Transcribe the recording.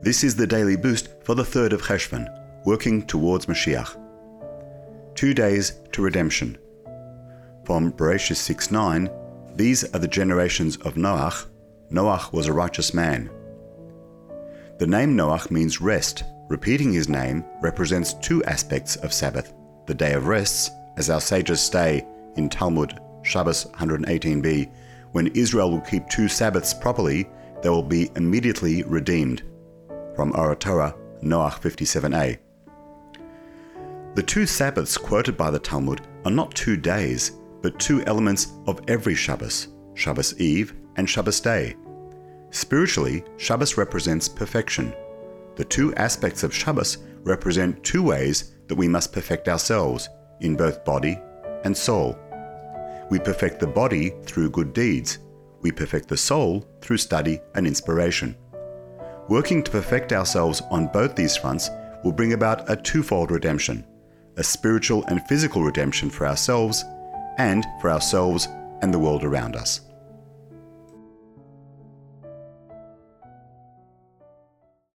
This is the daily boost for the 3rd of Cheshvan, working towards Mashiach. Two days to redemption. From Bereshit 6 9, these are the generations of Noach. Noach was a righteous man. The name Noach means rest. Repeating his name represents two aspects of Sabbath the day of rests, as our sages say in Talmud Shabbos 118b, when Israel will keep two Sabbaths properly, they will be immediately redeemed. From Or HaTorah, Noach 57a. The two Sabbaths quoted by the Talmud are not two days, but two elements of every Shabbos, Shabbos Eve and Shabbos Day. Spiritually, Shabbos represents perfection. The two aspects of Shabbos represent two ways that we must perfect ourselves in both body and soul. We perfect the body through good deeds. We perfect the soul through study and inspiration. Working to perfect ourselves on both these fronts will bring about a twofold redemption a spiritual and physical redemption for ourselves, and for ourselves and the world around us.